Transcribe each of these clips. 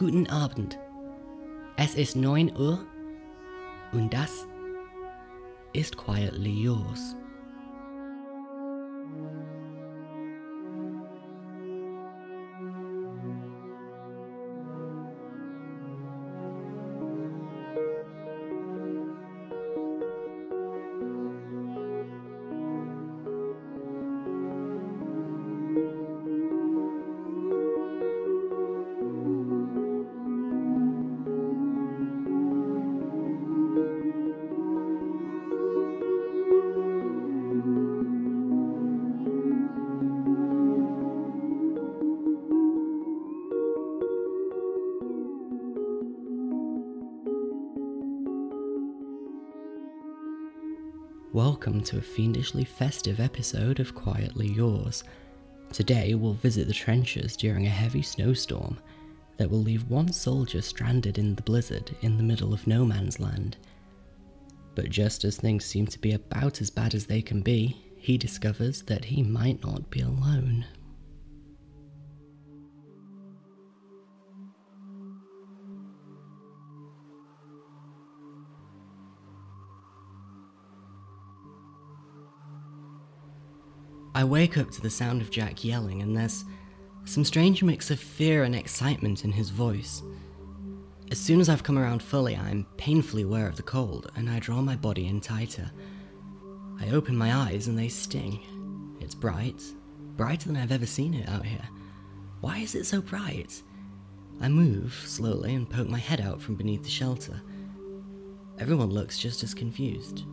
Guten Abend. Es ist 9 Uhr und das ist Quietly Yours. Welcome to a fiendishly festive episode of Quietly Yours. Today we'll visit the trenches during a heavy snowstorm that will leave one soldier stranded in the blizzard in the middle of no man's land. But just as things seem to be about as bad as they can be, he discovers that he might not be alone. I wake up to the sound of Jack yelling, and there's some strange mix of fear and excitement in his voice. As soon as I've come around fully, I'm painfully aware of the cold, and I draw my body in tighter. I open my eyes, and they sting. It's bright, brighter than I've ever seen it out here. Why is it so bright? I move slowly and poke my head out from beneath the shelter. Everyone looks just as confused.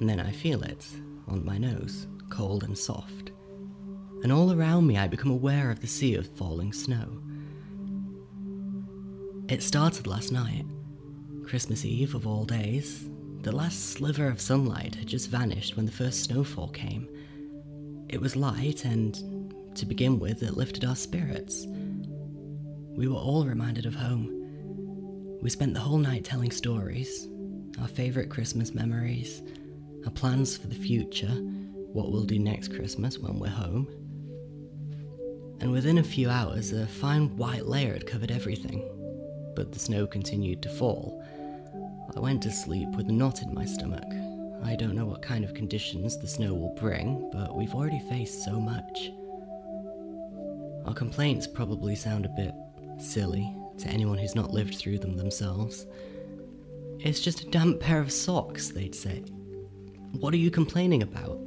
And then I feel it on my nose cold and soft. And all around me, I become aware of the sea of falling snow. It started last night, Christmas Eve of all days. The last sliver of sunlight had just vanished when the first snowfall came. It was light, and to begin with, it lifted our spirits. We were all reminded of home. We spent the whole night telling stories, our favourite Christmas memories, our plans for the future, what we'll do next Christmas when we're home. And within a few hours, a fine white layer had covered everything, but the snow continued to fall. I went to sleep with a knot in my stomach. I don't know what kind of conditions the snow will bring, but we've already faced so much. Our complaints probably sound a bit silly to anyone who's not lived through them themselves. It's just a damp pair of socks, they'd say. What are you complaining about?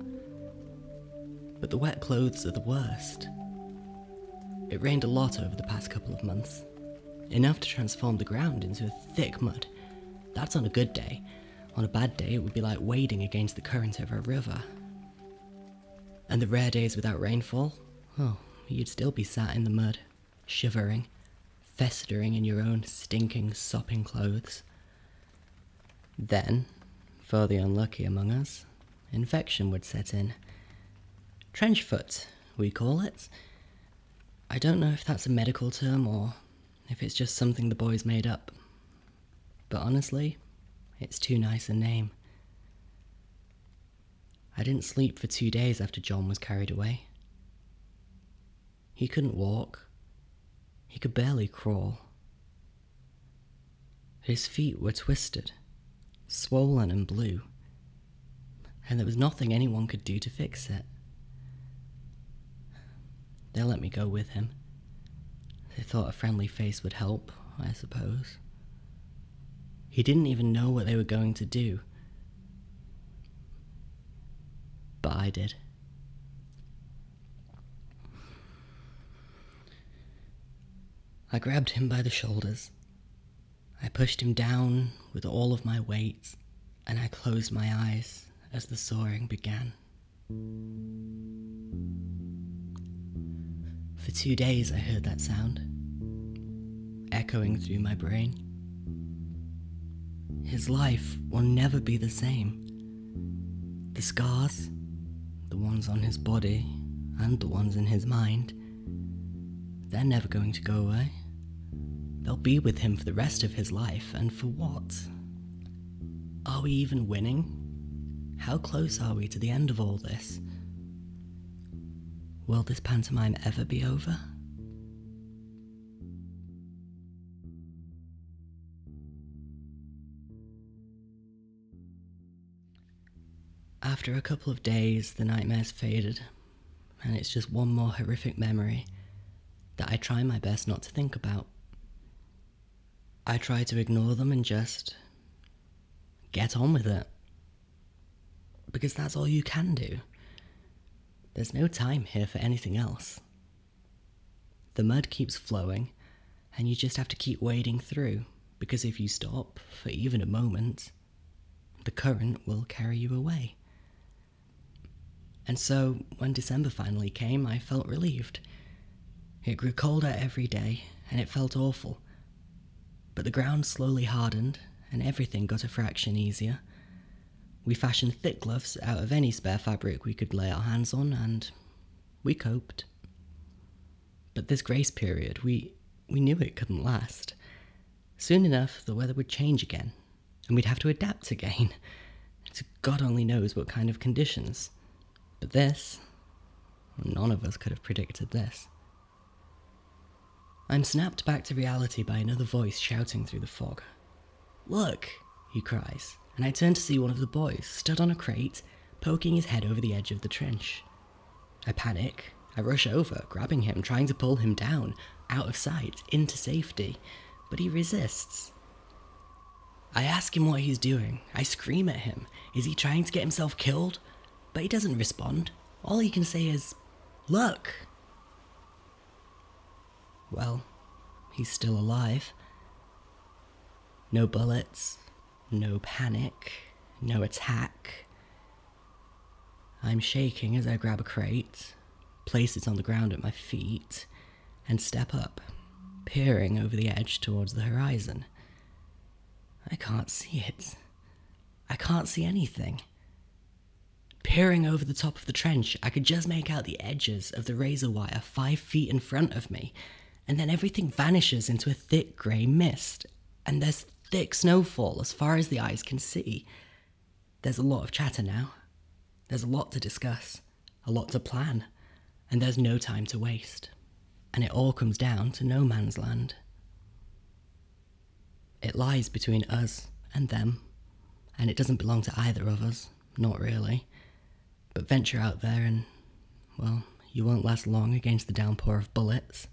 But the wet clothes are the worst. It rained a lot over the past couple of months, enough to transform the ground into a thick mud. That's on a good day. On a bad day, it would be like wading against the current of a river. And the rare days without rainfall, oh, you'd still be sat in the mud, shivering, festering in your own stinking, sopping clothes. Then, for the unlucky among us, infection would set in trench foot, we call it. I don't know if that's a medical term or if it's just something the boys made up. But honestly, it's too nice a name. I didn't sleep for two days after John was carried away. He couldn't walk. He could barely crawl. His feet were twisted, swollen and blue, and there was nothing anyone could do to fix it. They let me go with him. They thought a friendly face would help, I suppose. He didn't even know what they were going to do. But I did. I grabbed him by the shoulders. I pushed him down with all of my weight, and I closed my eyes as the sawing began. For two days, I heard that sound, echoing through my brain. His life will never be the same. The scars, the ones on his body and the ones in his mind, they're never going to go away. They'll be with him for the rest of his life, and for what? Are we even winning? How close are we to the end of all this? Will this pantomime ever be over? After a couple of days, the nightmares faded, and it's just one more horrific memory that I try my best not to think about. I try to ignore them and just get on with it. Because that's all you can do. There's no time here for anything else. The mud keeps flowing, and you just have to keep wading through, because if you stop for even a moment, the current will carry you away. And so, when December finally came, I felt relieved. It grew colder every day, and it felt awful. But the ground slowly hardened, and everything got a fraction easier. We fashioned thick gloves out of any spare fabric we could lay our hands on, and we coped. But this grace period, we, we knew it couldn't last. Soon enough, the weather would change again, and we'd have to adapt again. To God only knows what kind of conditions. But this, none of us could have predicted this. I'm snapped back to reality by another voice shouting through the fog. Look, he cries, and I turn to see one of the boys stood on a crate, poking his head over the edge of the trench. I panic. I rush over, grabbing him, trying to pull him down, out of sight, into safety, but he resists. I ask him what he's doing. I scream at him. Is he trying to get himself killed? But he doesn't respond. All he can say is, Look! Well, he's still alive. No bullets, no panic, no attack. I'm shaking as I grab a crate, place it on the ground at my feet, and step up, peering over the edge towards the horizon. I can't see it. I can't see anything. Peering over the top of the trench, I could just make out the edges of the razor wire five feet in front of me, and then everything vanishes into a thick grey mist, and there's thick snowfall as far as the eyes can see. There's a lot of chatter now. There's a lot to discuss, a lot to plan, and there's no time to waste. And it all comes down to no man's land. It lies between us and them, and it doesn't belong to either of us, not really. But venture out there and, well, you won't last long against the downpour of bullets.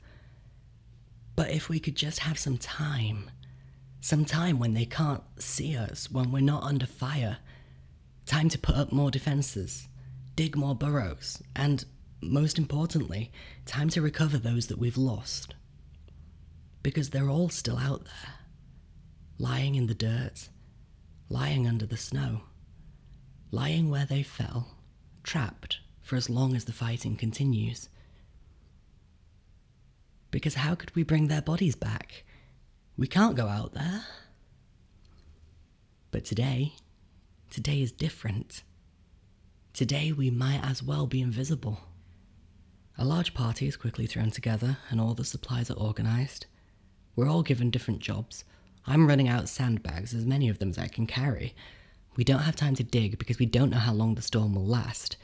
But if we could just have some time, some time when they can't see us, when we're not under fire, time to put up more defences, dig more burrows, and, most importantly, time to recover those that we've lost. Because they're all still out there, lying in the dirt, lying under the snow, lying where they fell, trapped for as long as the fighting continues. Because how could we bring their bodies back? We can't go out there. But today, today is different. Today we might as well be invisible. A large party is quickly thrown together and all the supplies are organised. We're all given different jobs. I'm running out sandbags, as many of them as I can carry. We don't have time to dig because we don't know how long the storm will last.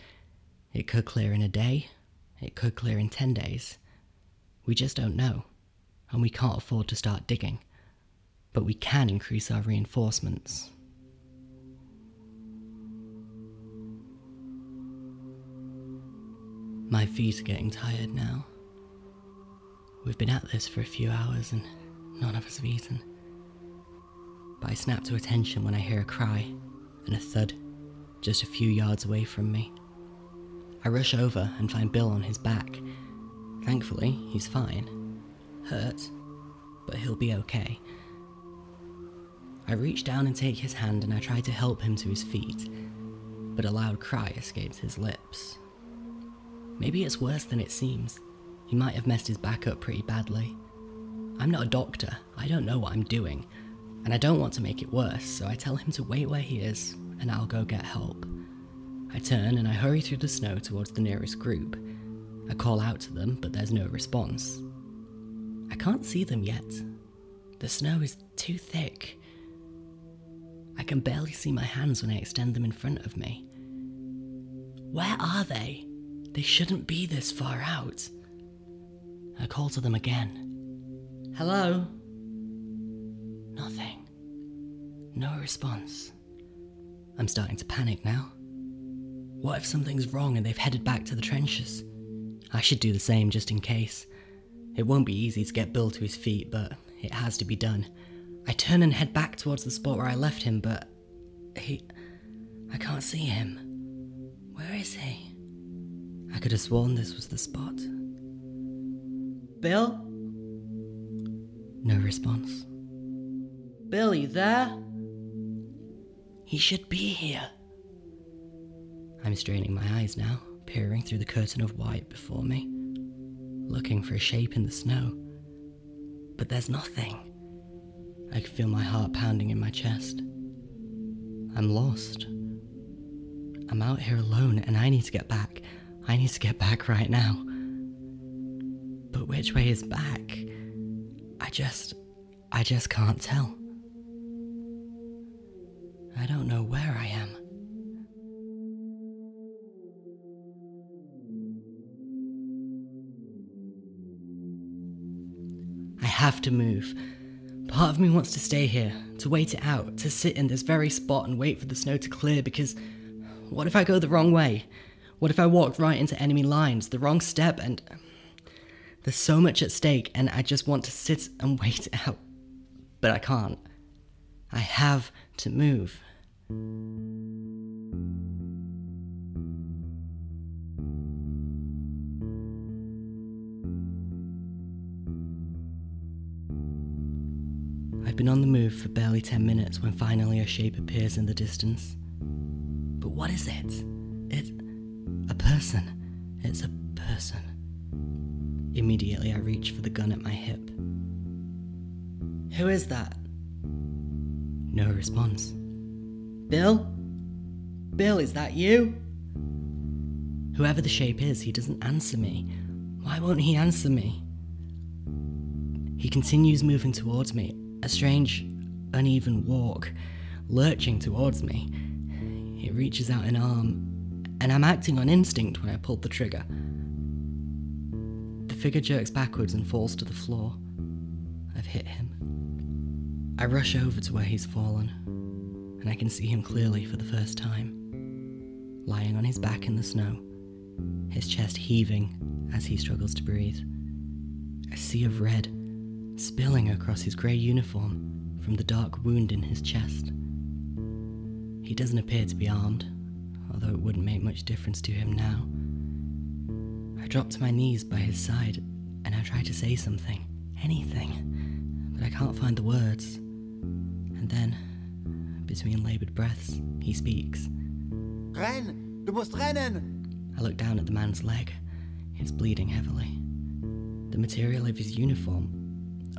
It could clear in a day, it could clear in 10 days. We just don't know, and we can't afford to start digging. But we can increase our reinforcements. My feet are getting tired now. We've been at this for a few hours and none of us have eaten. But I snap to attention when I hear a cry and a thud just a few yards away from me. I rush over and find Bill on his back, Thankfully, he's fine. Hurt, but he'll be okay. I reach down and take his hand and I try to help him to his feet, but a loud cry escapes his lips. Maybe it's worse than it seems. He might have messed his back up pretty badly. I'm not a doctor, I don't know what I'm doing, and I don't want to make it worse, so I tell him to wait where he is and I'll go get help. I turn and I hurry through the snow towards the nearest group, I call out to them, but there's no response. I can't see them yet. The snow is too thick. I can barely see my hands when I extend them in front of me. Where are they? They shouldn't be this far out. I call to them again. Hello? Nothing. No response. I'm starting to panic now. What if something's wrong and they've headed back to the trenches? I should do the same just in case. It won't be easy to get Bill to his feet, but it has to be done. I turn and head back towards the spot where I left him, but he. I can't see him. Where is he? I could have sworn this was the spot. Bill? No response. Bill, you there? He should be here. I'm straining my eyes now, peering through the curtain of white before me, looking for a shape in the snow. But there's nothing. I can feel my heart pounding in my chest. I'm lost. I'm out here alone and I need to get back. I need to get back right now. But which way is back? I just. I just can't tell. I don't know where I am. Have to move. Part of me wants to stay here, to wait it out, to sit in this very spot and wait for the snow to clear because what if I go the wrong way? What if I walk right into enemy lines, the wrong step, and. There's so much at stake, and I just want to sit and wait it out. But I can't. I have to move. I've been on the move for barely 10 minutes when finally a shape appears in the distance. But what is it? It's a person. It's a person. Immediately, I reach for the gun at my hip. Who is that? No response. Bill? Bill, is that you? Whoever the shape is, he doesn't answer me. Why won't he answer me? He continues moving towards me, a strange, uneven walk, lurching towards me. He reaches out an arm, and I'm acting on instinct when I pull the trigger. The figure jerks backwards and falls to the floor. I've hit him. I rush over to where he's fallen, and I can see him clearly for the first time. Lying on his back in the snow, his chest heaving as he struggles to breathe. A sea of red spilling across his grey uniform from the dark wound in his chest. He doesn't appear to be armed, although it wouldn't make much difference to him now. I drop to my knees by his side and I try to say something, anything, but I can't find the words. And then, between laboured breaths, he speaks. Renn! Du musst rennen! I look down at the man's leg. It's bleeding heavily. The material of his uniform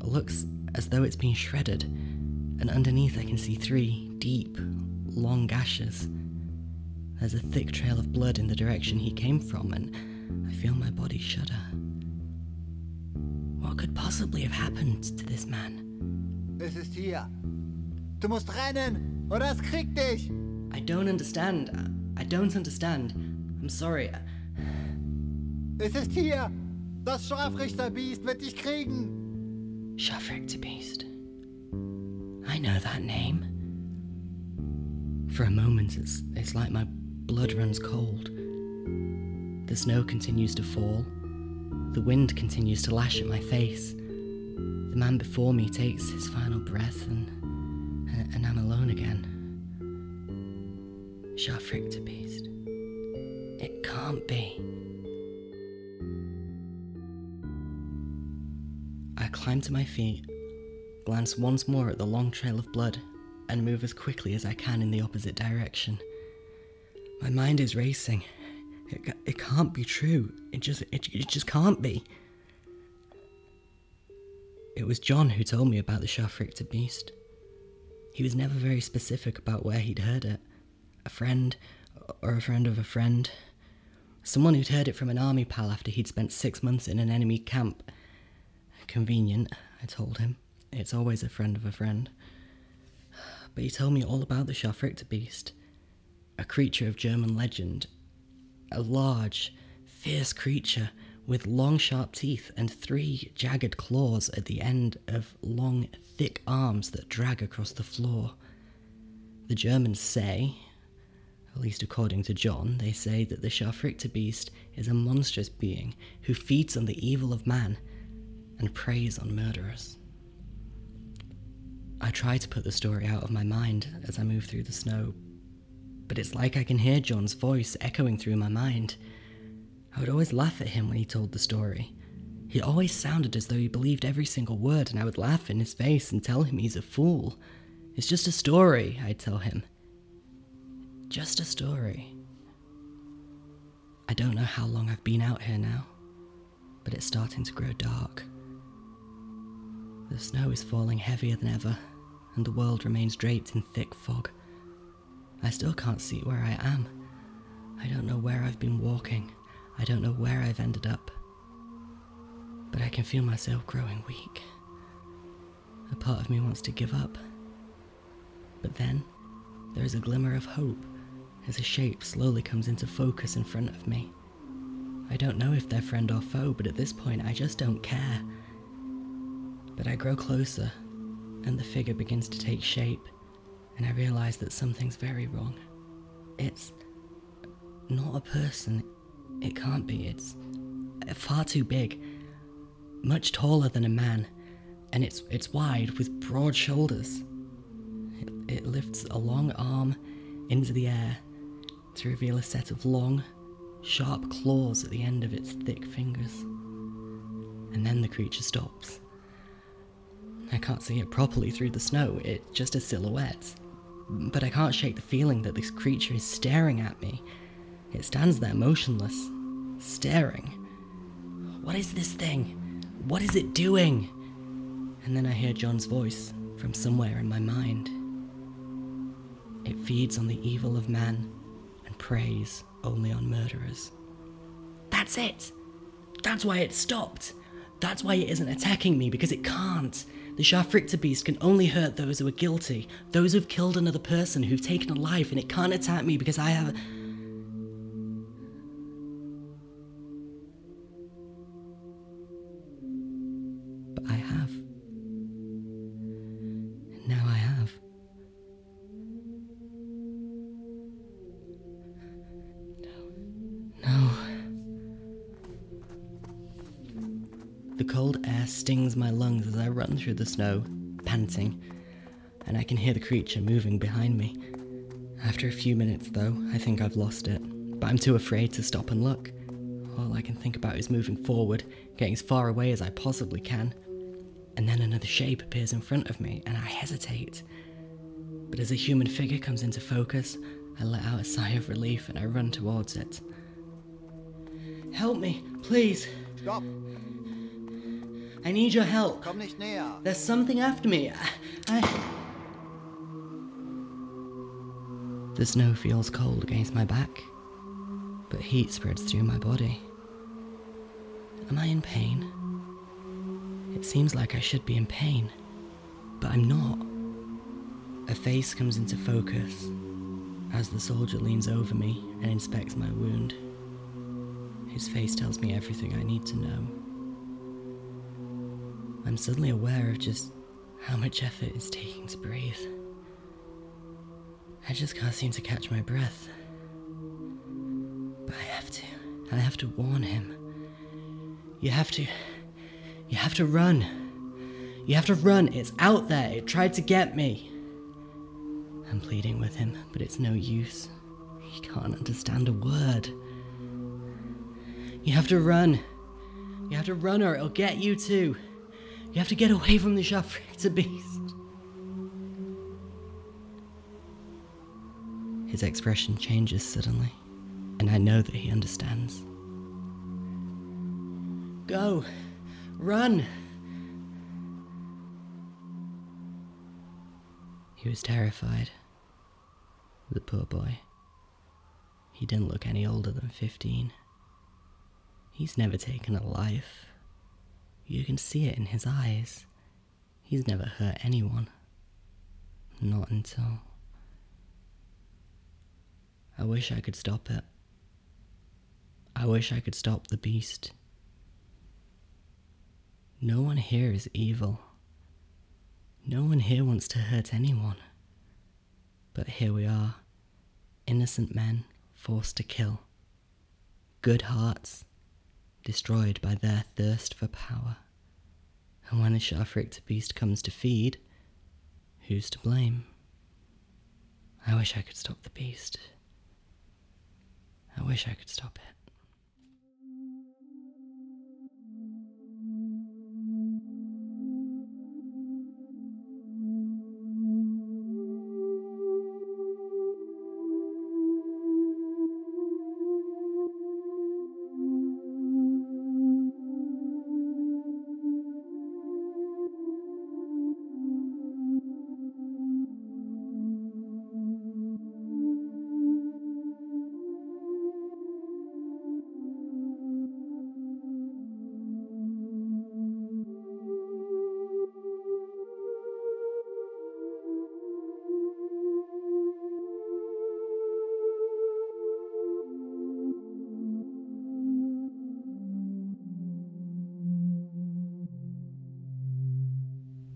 looks as though it's been shredded, and underneath I can see three deep, long gashes. There's a thick trail of blood in the direction he came from, and I feel my body shudder. What could possibly have happened to this man? Es ist hier. Du musst rennen, oder es kriegt dich! I don't understand. I don't understand. I'm sorry. Es ist hier! Das Scharfrichterbiest wird dich kriegen! Beast. I know that name. For a moment, it's, it's like my blood runs cold. The snow continues to fall. The wind continues to lash at my face. The man before me takes his final breath, and, and, and I'm alone again. Beast. It can't be. Climb to my feet, glance once more at the long trail of blood, and move as quickly as I can in the opposite direction. My mind is racing. It, it can't be true. It just it, it just can't be. It was John who told me about the Scharfrichter beast. He was never very specific about where he'd heard it. A friend, or a friend of a friend. Someone who'd heard it from an army pal after he'd spent six months in an enemy camp Convenient, I told him. It's always a friend of a friend. But he told me all about the Scharfrichter beast, a creature of German legend. A large, fierce creature with long, sharp teeth and three jagged claws at the end of long, thick arms that drag across the floor. The Germans say, At least according to John, they say that the Scharfrichter beast is a monstrous being who feeds on the evil of man and preys on murderers. I try to put the story out of my mind as I move through the snow, but it's like I can hear John's voice echoing through my mind. I would always laugh at him when he told the story. He always sounded as though he believed every single word, and I would laugh in his face and tell him he's a fool. It's just a story, I'd tell him. Just a story. I don't know how long I've been out here now, but it's starting to grow dark. The snow is falling heavier than ever, and the world remains draped in thick fog. I still can't see where I am. I don't know where I've been walking. I don't know where I've ended up. But I can feel myself growing weak. A part of me wants to give up. But then, there is a glimmer of hope as a shape slowly comes into focus in front of me. I don't know if they're friend or foe, but at this point I just don't care. But I grow closer, and the figure begins to take shape, and I realize that something's very wrong. It's not a person. It can't be. It's far too big, much taller than a man, and it's it's wide with broad shoulders. It, it lifts a long arm into the air to reveal a set of long, sharp claws at the end of its thick fingers. And then the creature stops. I can't see it properly through the snow, it's just a silhouette. But I can't shake the feeling that this creature is staring at me. It stands there motionless, staring. What is this thing? What is it doing? And then I hear John's voice from somewhere in my mind. It feeds on the evil of man and preys only on murderers. That's it! That's why it stopped! That's why it isn't attacking me, because it can't. The Scharfrichter beast can only hurt those who are guilty, those who've killed another person, who've taken a life, and it can't attack me because I have. The cold air stings my lungs as I run through the snow, panting, and I can hear the creature moving behind me. After a few minutes, though, I think I've lost it, but I'm too afraid to stop and look. All I can think about is moving forward, getting as far away as I possibly can. And then another shape appears in front of me, and I hesitate. But as a human figure comes into focus, I let out a sigh of relief and I run towards it. Help me, please. Stopp! I need your help. Komm nicht näher! There's something after me. I, I... The snow feels cold against my back, but heat spreads through my body. Am I in pain? It seems like I should be in pain, but I'm not. A face comes into focus as the soldier leans over me and inspects my wound. His face tells me everything I need to know. I'm suddenly aware of just how much effort it's taking to breathe. I just can't seem to catch my breath. But I have to. I have to warn him. You have to. You have to run. You have to run. It's out there. It tried to get me. I'm pleading with him, but it's no use. He can't understand a word. You have to run. You have to run or it'll get you too. You have to get away from the shop. It's a beast. His expression changes suddenly, and I know that he understands. Go! Run! He was terrified. The poor boy. He didn't look any older than 15. He's never taken a life. You can see it in his eyes. He's never hurt anyone. Not until. I wish I could stop it. I wish I could stop the beast. No one here is evil. No one here wants to hurt anyone. But here we are, innocent men forced to kill, good hearts destroyed by their thirst for power. And when the Scharfrichter beast comes to feed, who's to blame? I wish I could stop the beast. I wish I could stop it.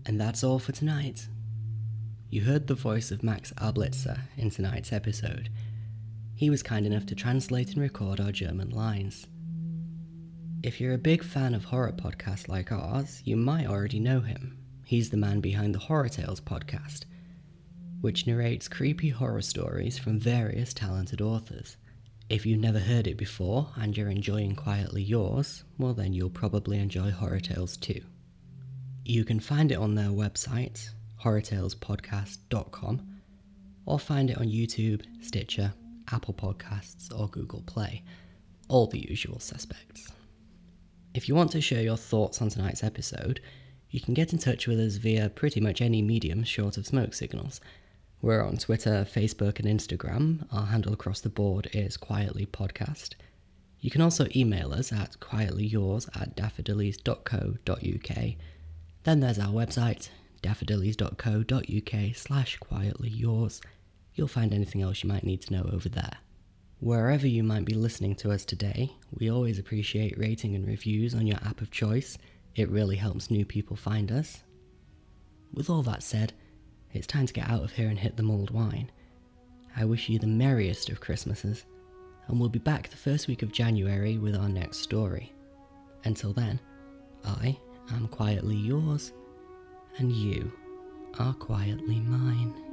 And that's all for tonight. You heard the voice of Max Ablitzer in tonight's episode. He was kind enough to translate and record our German lines. If you're a big fan of horror podcasts like ours, you might already know him. He's the man behind the Horror Tales podcast, which narrates creepy horror stories from various talented authors. If you've never heard it before and you're enjoying Quietly Yours, well, then you'll probably enjoy Horror Tales too. You can find it on their website, horrortalespodcast.com, or find it on YouTube, Stitcher, Apple Podcasts, or Google Play. All the usual suspects. If you want to share your thoughts on tonight's episode, you can get in touch with us via pretty much any medium short of smoke signals. We're on Twitter, Facebook, and Instagram. Our handle across the board is Quietly Podcast. You can also email us at quietlyyours at daffodillies.co.uk then there's our website, daffodillies.co.uk slash quietly yours. You'll find anything else you might need to know over there. Wherever you might be listening to us today, we always appreciate rating and reviews on your app of choice. It really helps new people find us. With all that said, it's time to get out of here and hit the mulled wine. I wish you the merriest of Christmases, and we'll be back the first week of January with our next story. Until then, I I'm quietly yours, and you are quietly mine.